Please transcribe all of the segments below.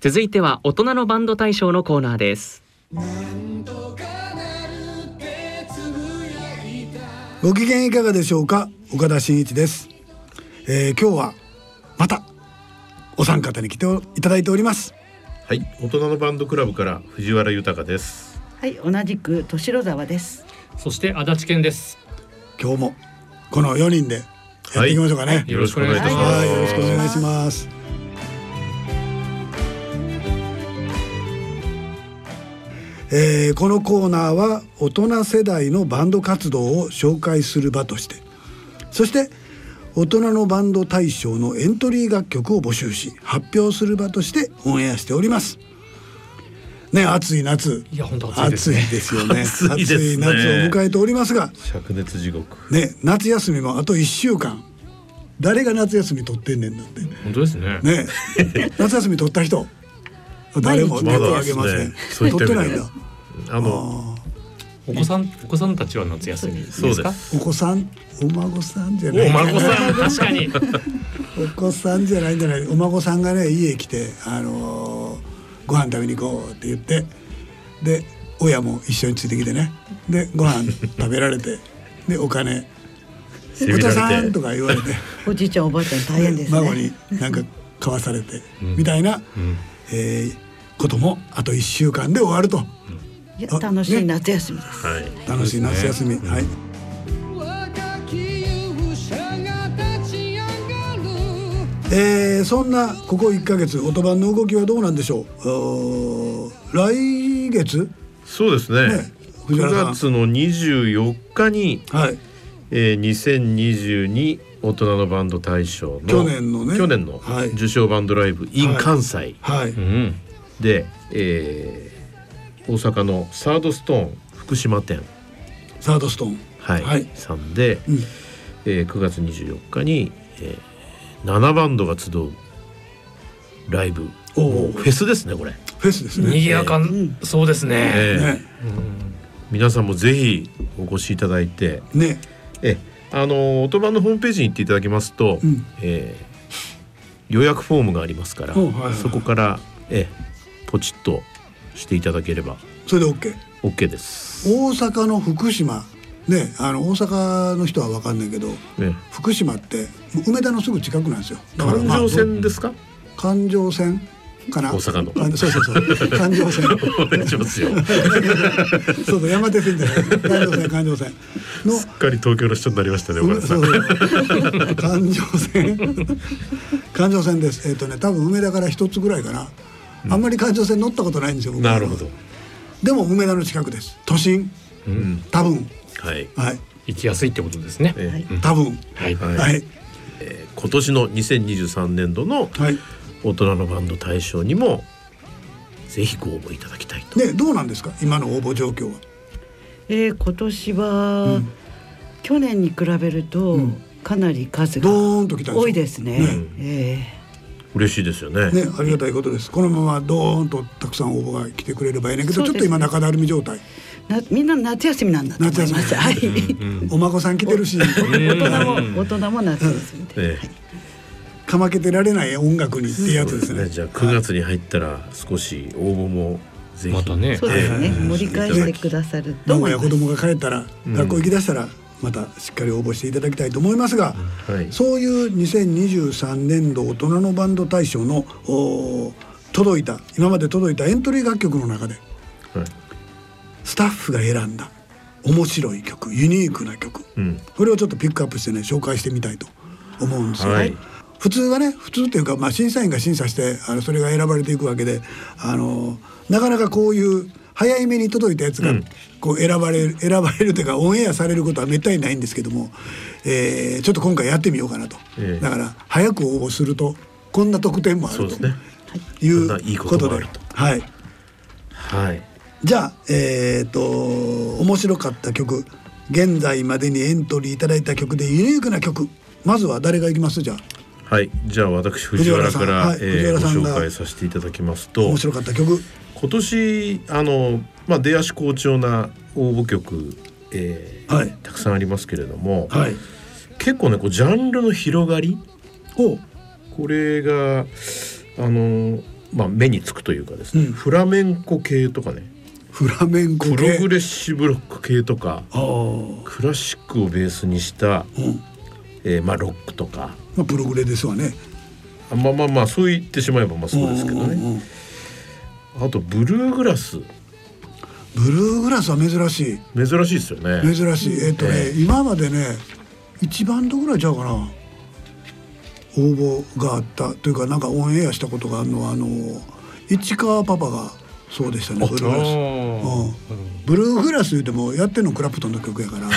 続いては大人のバンド大賞のコーナーです。ご機嫌いかがでしょうか？岡田真一です、えー、今日はまたお三方に来ていただいております。はい大人のバンドクラブから藤原豊です。はい同じく敏郎沢です。そして足立健です。今日もこの4人でやっていきましょうかね、よろしくお願いいたします、はい、よろしくお願いしますえー、このコーナーは大人世代のバンド活動を紹介する場として。そして大人のバンド大賞のエントリー楽曲を募集し発表する場としてオンエアしております。ね暑い夏。いや本当暑いですよね。暑いですね。暑い夏を迎えておりますが。灼熱地獄。ね夏休みもあと1週間。誰が夏休み取ってんねんだって。本当ですね。ね。夏休み取った人誰も手を挙げません、取ってないんだ。あのお子さんお子さんたちは夏休みですか？そうお子さんお孫さんじゃない。お孫さん確かに。お子さんじゃないんじゃない。お孫さんがね家来てあのーご飯食べに行こうって言ってで親も一緒についてきてね。でご飯食べられて でお金「せびお父さん」とか言われて。おじいちゃんおばあちゃん大変です孫ねになんか買わされて、みたいな、えーこともあと1週間で終わると。いや楽しい夏休みです、はい。楽しい夏休み、はい。えー、そんなここ1ヶ月オトバンの動きはどうなんでしょう？来月？そうですね。ね。藤原さん。9月の24日に、はい。えー、2022大人のバンド大賞の去年のね。去年のはい。受賞バンドライブ in はい。関西。はい、うんで、えー大阪のサードストーン福島店。サードストーン。はい、はい。さんで、うん。えー、9月24日に、えー、7バンドが集うライブ。おー。もうフェスですねこれ、フェスですね。賑やかそうですね。え。ーね。皆さんもぜひお越しいただいて。ね。えあのオトバンのホームページに行っていただきますと、うん。えー予約フォームがありますから、おはいはい。そこから、えーポチッとしていただければ。それで OK OK です。大阪の福島。ねあの大阪の人は分かんないけどね、福島って梅田のすぐ近くなんですよ。環状線ですか？環状線かな？大阪の。あそうそうそう。環状線。そうそう山手線じゃない環状線環状線。のすっかり東京の人になりましたね、環状線。環状線です。えっ、とね多分梅田から一つぐらいかな、あんまり環状線乗ったことないんですよ僕なるほど。でも梅田の近くです。都心。うん、多分。はい。はい。行きやすいってことですね。えー多分。はい。はい。はいえ。ー今年の2023年度のはい。大人のバンド大賞にもぜひご応募いただきたいと。ねどうなんですか？今の応募状況は。えー今年は、去年に比べると、かなり数が多いですね。ね。え嬉しいですよね。ねありがたいことです。このままドーンとたくさん応募が来てくれればいいねんけどちょっと今中だるみ状態。ーなみんな夏休みなんだと思います。夏はい、お孫さん来てるし。大人も大人も夏休みで、えかまけてられない音楽にっていうやつですねじゃあ9月に入ったら少し応募もぜひまたねそうですね、えー盛り返してくださると孫思いますや子供が帰ったら、学校行きだしたらまたしっかり応募していただきたいと思いますが、はい。そういう2023年度大人のバンド大賞の届いた今まで届いたエントリー楽曲の中ではい。スタッフが選んだ面白い曲ユニークな曲、うん。これをちょっとピックアップしてね紹介してみたいと思うんですよ。はい。普通はね普通っていうか、まあ、審査員が審査してあのそれが選ばれていくわけであのなかなかこういう早いめに届いたやつがうん。こう選ばれる、選ばれるというかオンエアされることはめったにないんですけども、えーちょっと今回やってみようかなと、ええ。だから早く応募するとこんな特典もあるとね。いうこことでともあると。はい。はい。じゃあえっ、と面白かった曲現在までにエントリーいただいた曲でユニークな曲。まずは誰がいきます？じゃあはい。じゃあ私藤原からはい。えご紹介させていただきますと面、白かった曲？今年あのまあ出足好調な応募曲、えーはい。たくさんありますけれども、はい。結構ねこうジャンルの広がり？おこれがあのまあ目につくというかですね、うん。フラメンコ系とかね。フラメンコプ系ログレッシブロック系とかクラシックをベースにした、うん。えーまあロックとかまあ、プログレですわね。あまあまあまあそう言ってしまえばまあそうですけどね、んんうん。あとブルーグラス。ブルーグラスは珍しい。珍しいですよね。珍しい。えっ、とね、え今までね1バンドぐらいちゃうかな応募があったというかなんかオンエアしたことがあるのはあの市川パパがそうでしたねブルーグラス。うん。ブルーグラス言うてもやってるのクラプトンの曲やから。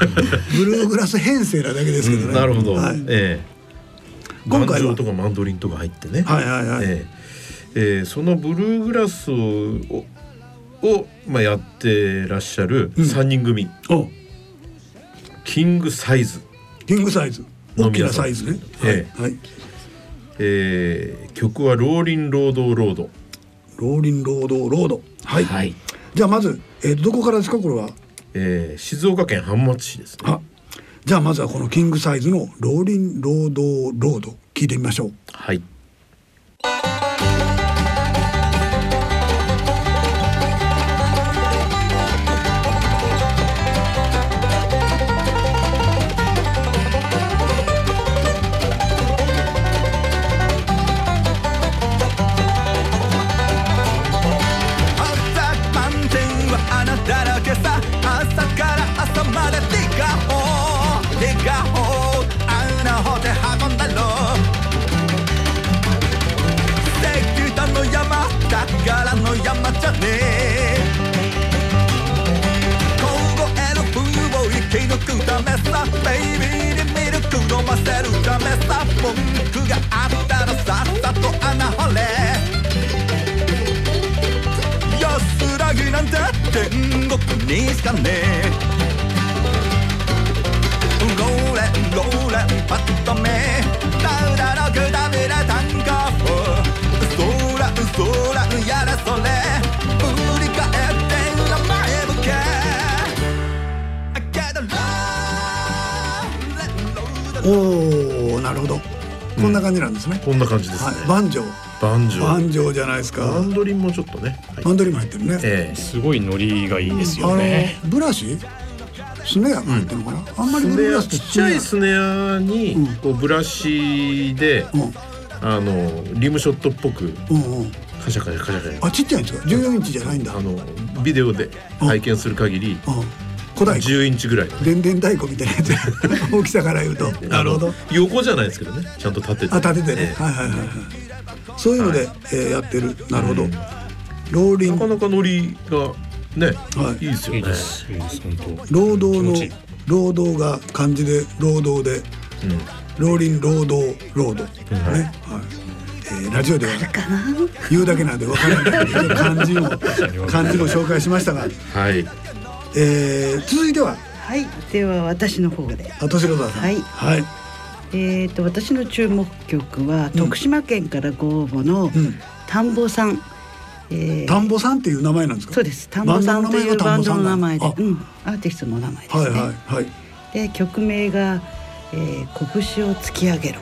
ブルーグラス編成なだけですけどね、うん。なるほど、はい、ええ今回は。とかマンドリンとか入ってね、はいはいはい。ええ。ええそのブルーグラスをををまあやってらっしゃるうん。3人組、お。キングサイズ、キングサイズ。大きなサイズね、え。はい、はい、ええ曲は「ローリン・ロード・ロード。ローリンロードロード」はい、はい。じゃあまず、えーとどこからですか？これは。ええ静岡県浜松市ですね。あじゃあまずはこのキングサイズのローリンロードロード聞いてみましょう。はい。るためさベイビーにミルク飲ませるためさ。文句があったらさっさと穴掘れ。安らぎなんて天国にしかねえ。ローレンローレンパッと目おおなるほど。こんな感じなんですね、こんな感じですね、はい。バンジョー。バンジョー。バンジョーじゃないですか。マンドリンもちょっとね、はい。マンドリンも入ってるね、ええ。すごいノリがいいですよね。ブラシ？スネアが入ってるのかな、あんまりスネアブラスってちっちゃいスネアにうん。こうブラシで、うん。あのリムショットっぽくうんうん。カシャカシャカシャカシャ。あちっちゃいんですか？14インチじゃないんだ。あのビデオで拝見する限りうん古代10インチぐらい。のねでんでん太鼓みたいなやつ。大きさから言うと。なるほど。横じゃないですけどね。ちゃんと立てて。あ立ててね、えはいはいはいはい。そういうので、えーやってる。なるほど、うんローリンえなかなかノリがね、はい。い、いですよね。いいです。いいです本当。労働の労働が漢字で労働で。ローリン労働ロード、ね、はい。えーラジオでは言うだけなんでわからない。け ど漢字も漢字も紹介しましたが、はいえー続いては？はいでは私の方で。後白田さんはい。はい、えー、と私の注目曲は、徳島県からご応募のうん。田んぼさん、えー田んぼさんっていう名前なんですか？そうです。田んぼさんというバンドの名前で、うん、アーティストの名前ですね、はいはいはい。で曲名が、えー「拳を突き上げろ」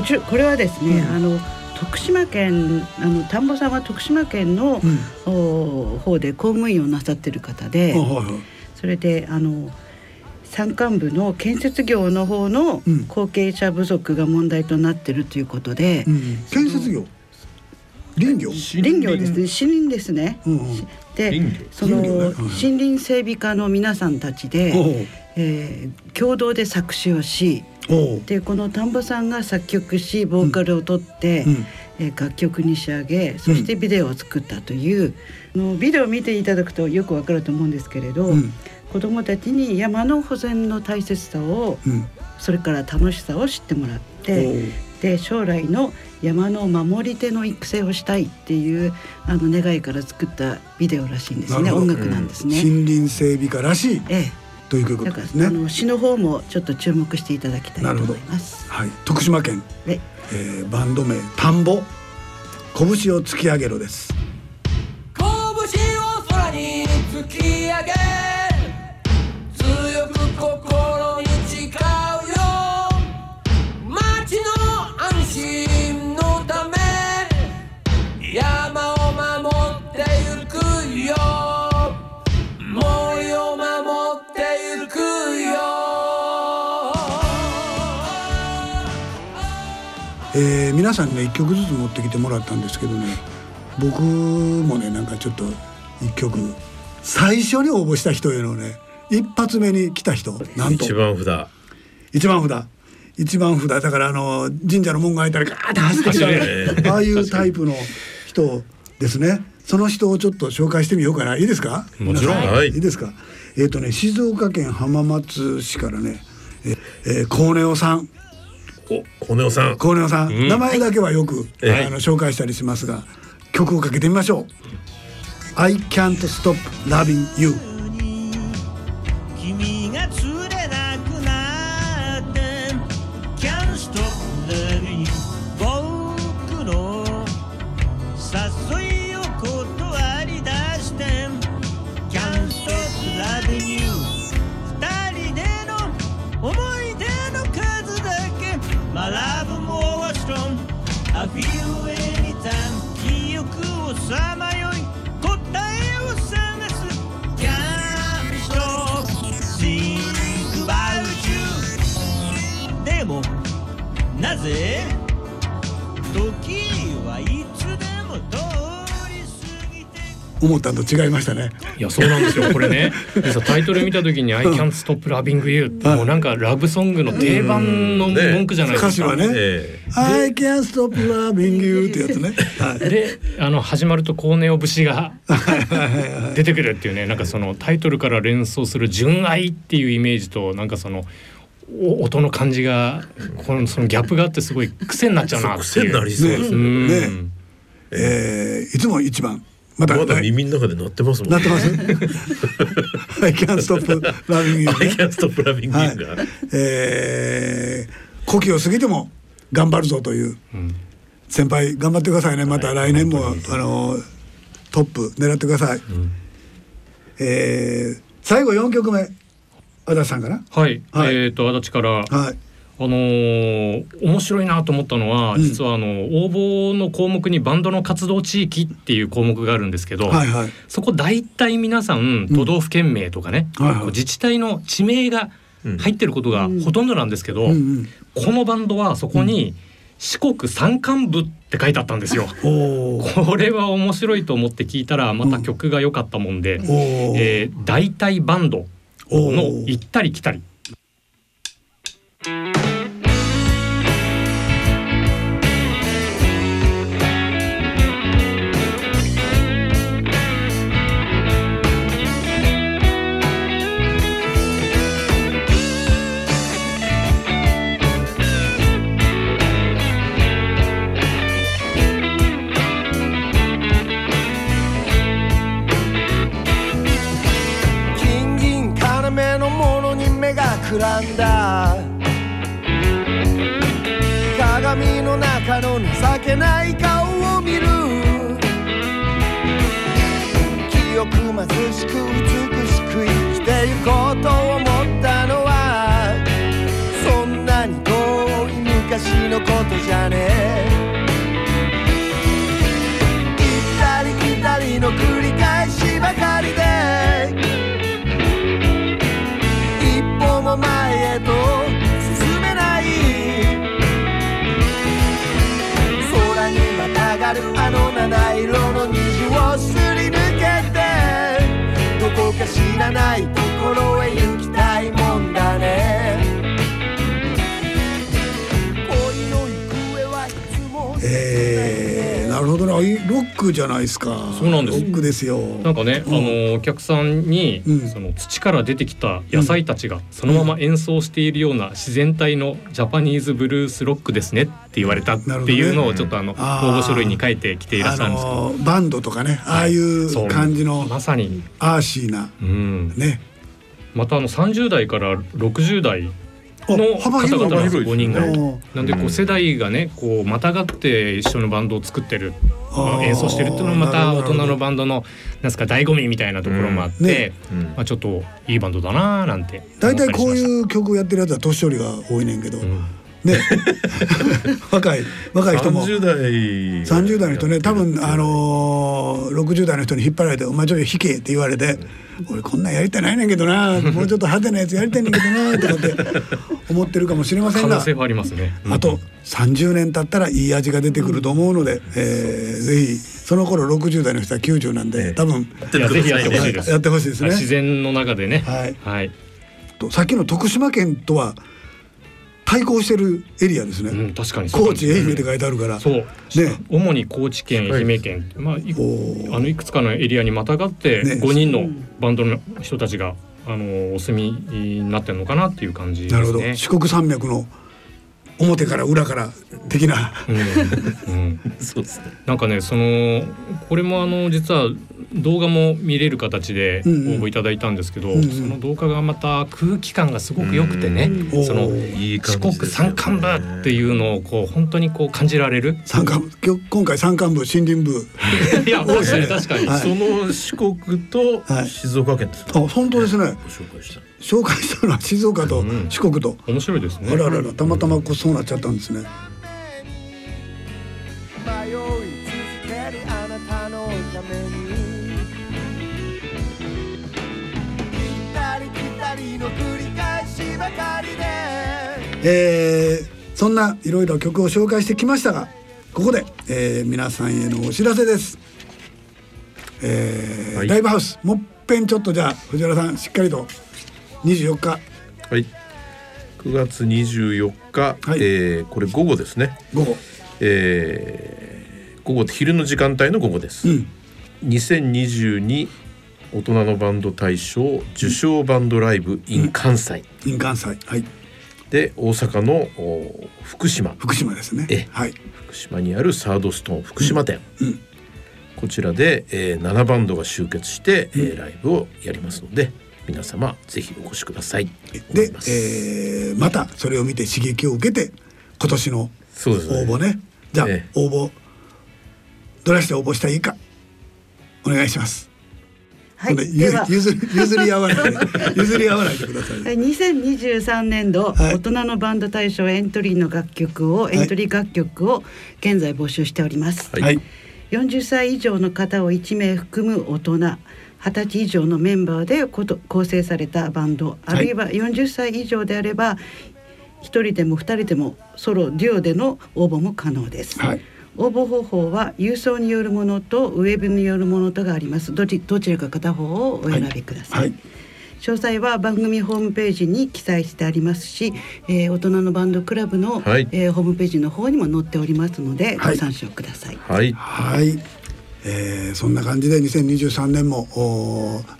こちらこれはですね、あの徳島県あの田んぼさんは徳島県の、うん。お方で公務員をなさってる方で、あはいはい。それであの山間部の建設業の方のうん。後継者不足が問題となってるということで、うん建設業？林業？林業ですね。森林ですね。うんうん。でその森林整備課の皆さんたちで、えー共同で作詞をしでこの田んぼさんが作曲しボーカルを取って、うん。えー楽曲に仕上げそしてビデオを作ったという、あのビデオを見ていただくとよくわかると思うんですけれど、うん。子どもたちに山の保全の大切さをうん。それから楽しさを知ってもらっおてう。で将来の山の守り手の育成をしたいっていうあの願いから作ったビデオらしいんですね音楽なんですね。森林整備課らしい。ええというこだかとですね。らあの詩の方もちょっと注目していただきたいと思います。はい。徳島県、でえーバンド名田んぼ。拳を突き上げろです。拳を空に突きえー皆さんにね一曲ずつ持ってきてもらったんですけどね僕もねなんかちょっと一曲最初に応募した人へのね一発目に来た人なんと。一番札。一番札。一番札。だからあの神社の門が開いたらガーッて走ってきたああいうタイプの人ですね。その人をちょっと紹介してみようかな。いいですか？もちろん。はい。いいですか？えっ、とね静岡県浜松市からねええー、コーネオさん。おコネオさん。コーネオさん、うん。名前だけはよく、はいあの紹介したりしますが曲をかけてみましょう「I can't stop loving you もなぜ？時はいつでも通り過ぎて」思ったのと違いましたね。いやそうなんですよ。これね タイトル見た時に「I can't stop loving you」ってもうなんかラブソングの定番のね。文句じゃないですか。歌詞はね。え「I can't stop loving you」ってやつね、はい、であの始まるとコーネオ節が出てくるっていうね。なんかそのタイトルから連想する純愛っていうイメージとなんかそのお音の感じがこのそのギャップがあってすごい癖になっちゃうなっていう。癖になりそうですね。うん。ね。えーいつも一番またまだはい耳の中で鳴ってますもんなってます？I can't stop loving you ね。キャンストップラビングはい。が、えー、古希を過ぎても頑張るぞといううん。先輩頑張ってくださいね。また来年も、あのトップ狙ってください、えー最後4曲目足立さんかなはい、はい。えっ、と足立から。はい。あのー面白いなと思ったのは、うん。実はあの応募の項目にバンドの活動地域っていう項目があるんですけど、はいはい。そこ大体皆さん都道府県名とかね、はいはい。こう自治体の地名が入ってることがほとんどなんですけど、うんうん。このバンドはそこに四国山間部って書いてあったんですよ。これは面白いと思って聞いたらまた曲が良かったもんで、おお、えー大体バンドの行ったり来たり。目がくらんだ。鏡の中の情けない顔を見る。清く貧しく美しく生きてゆこうと思ったのはそんなに遠い昔のことじゃね。え行ったり来たりの繰り返しばかりでの前へと進めない。空にまたがるあの七色のロックじゃないですか。そうなんです。ロックですよ。なんかね、うん。あのお客さんに、うん。その土から出てきた野菜たちがそのまま演奏しているような自然体のジャパニーズブルースロックですねって言われたっていうのをちょっとあの応あー。募書類に書いてきていらっしゃるんですけど、あのバンドとかねああいう感じのまさに、アーシーなうん、ね。またあの30代から60代の方々なんです5人が。おなんでこううん。世代がねこうまたがって一緒のバンドを作ってる演奏してるっていうのもまた大人のバンドのなんですか醍醐味みたいなところもあって、うん。ね。うん。まあ、ちょっといいバンドだなーなんて大体こうう、いう曲をやってるやつは年寄りが多いねんけど、うんね 若い若い人も30代30代の人ね多分あのー、60代の人に引っ張られて「お前ちょっと弾け」って言われて「俺こんなんやりたないねんけどなもうちょっと派手なやつやりたいねんけどな」とかって思ってるかもしれませんが可能性はありますね。あと30年経ったらいい味が出てくると思うので、えーぜひその頃60代の人は90なんで多分ぜひやってほしいです。やってほしいですね。自然の中でね。はいはい。とさっきの徳島県とは対抗してるエリアですね。うん、確かに高知愛媛って書いてあるから。そう。ね主に高知県、愛媛県、まあ、あのいくつかのエリアにまたがって、ね5人のバンドの人たちが、あのお住みになってるのかなっていう感じですね。なるほど。四国山脈の表から裏から的な。そうですね。なんかねそのこれもあの実は動画も見れる形で応募いただいたんですけど、うんうん。その動画がまた空気感がすごく良くてね、うんその四国山間部っていうのをこう本当にこう感じられる。山間部今回山間部森林部。いや確かに確かに。はい。その四国とはい。静岡県ですね、あ本当ですね。ご紹介した紹介したのは静岡とうん四国と。面白いですね。あらららたまたまこうそうなっちゃったんですね。迷い続けるあなたのために行ったり来たりの繰り返しばかりでえーそんないろいろ曲を紹介してきましたがここで、えー皆さんへのお知らせです、えーはいライブハウスもっぺんちょっとじゃあ藤原さんしっかりと24日。はい。9月24日、はい。えーこれ午後ですね、午後。えー午後昼の時間帯の午後です、うん。2022大人のバンド大賞受賞バンドライブ in 関西、印鑑祭はい。で大阪のお福島。福島ですね。えはい。福島にあるサードストーン福島店、うん。こちらで、えー、7バンドが集結して、えーライブをやりますので皆様ぜひお越しください。思でえーまたそれを見て刺激を受けて今年の応募ね。じゃあ、ええ。応募どないして応募したらいいかお願いします、はい、ででは。ゆ譲り譲り合わないで 譲り合わないでください、はい2023年度はい。大人のバンド大賞エントリーの楽曲を、い。エントリー楽曲を現在募集しております、はい。はい。40歳以上の方を1名含む大人20歳以上のメンバーでこと構成されたバンド。あるいは40歳以上であれば1人でも2人でもソロデュオでの応募も可能です、はい。応募方法は郵送によるものとウェブによるものとがあります。どちどちらか片方をお選びください、はい。詳細は番組ホームページに記載してありますし、えー大人のバンドクラブの、はい。えーホームページの方にも載っておりますので、はい。ご参照ください。はい。はい、えーそんな感じで2023年も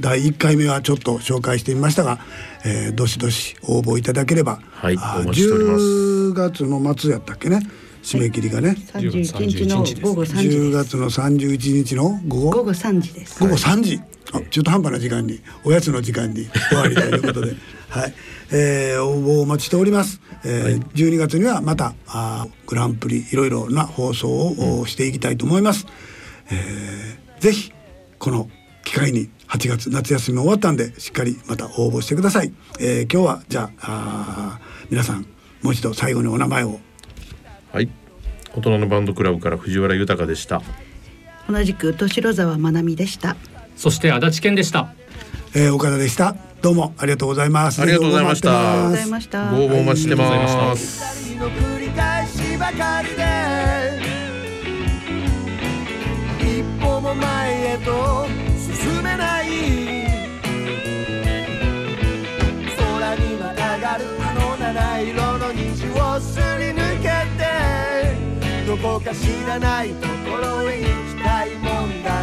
第1回目はちょっと紹介してみましたが、えーどしどし応募いただければ、はいお待ちしております。10月の末やったっけね締め切りがね、31日の午後3時10です。月の31日の午後？午後3時です。午後3時、あ中途半端な時間におやつの時間に 終わりということで。はい、えー、応募お待ちしております、えー12月にはまたあーグランプリいろいろな放送を、おしていきたいと思います、えーぜひこの機会に8月夏休みも終わったんでしっかりまた応募してください、えー今日はじゃあ皆さんもう一度最後にお名前を。はい。大人のバンドクラブから藤原豊でした。同じく敏郎沢まなみでした。そして足立健でした。えー岡田でした。どうもありがとうございます。ありがとうございました。ありがとうご応募お待ちしてまます二人も前へと進めない空にまたがるあの七色の虹をすり抜けてどこか知らないところへ行きたいもんだ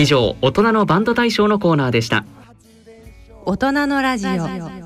以上大人のバンド大賞のコーナーでした。大人のラジオ。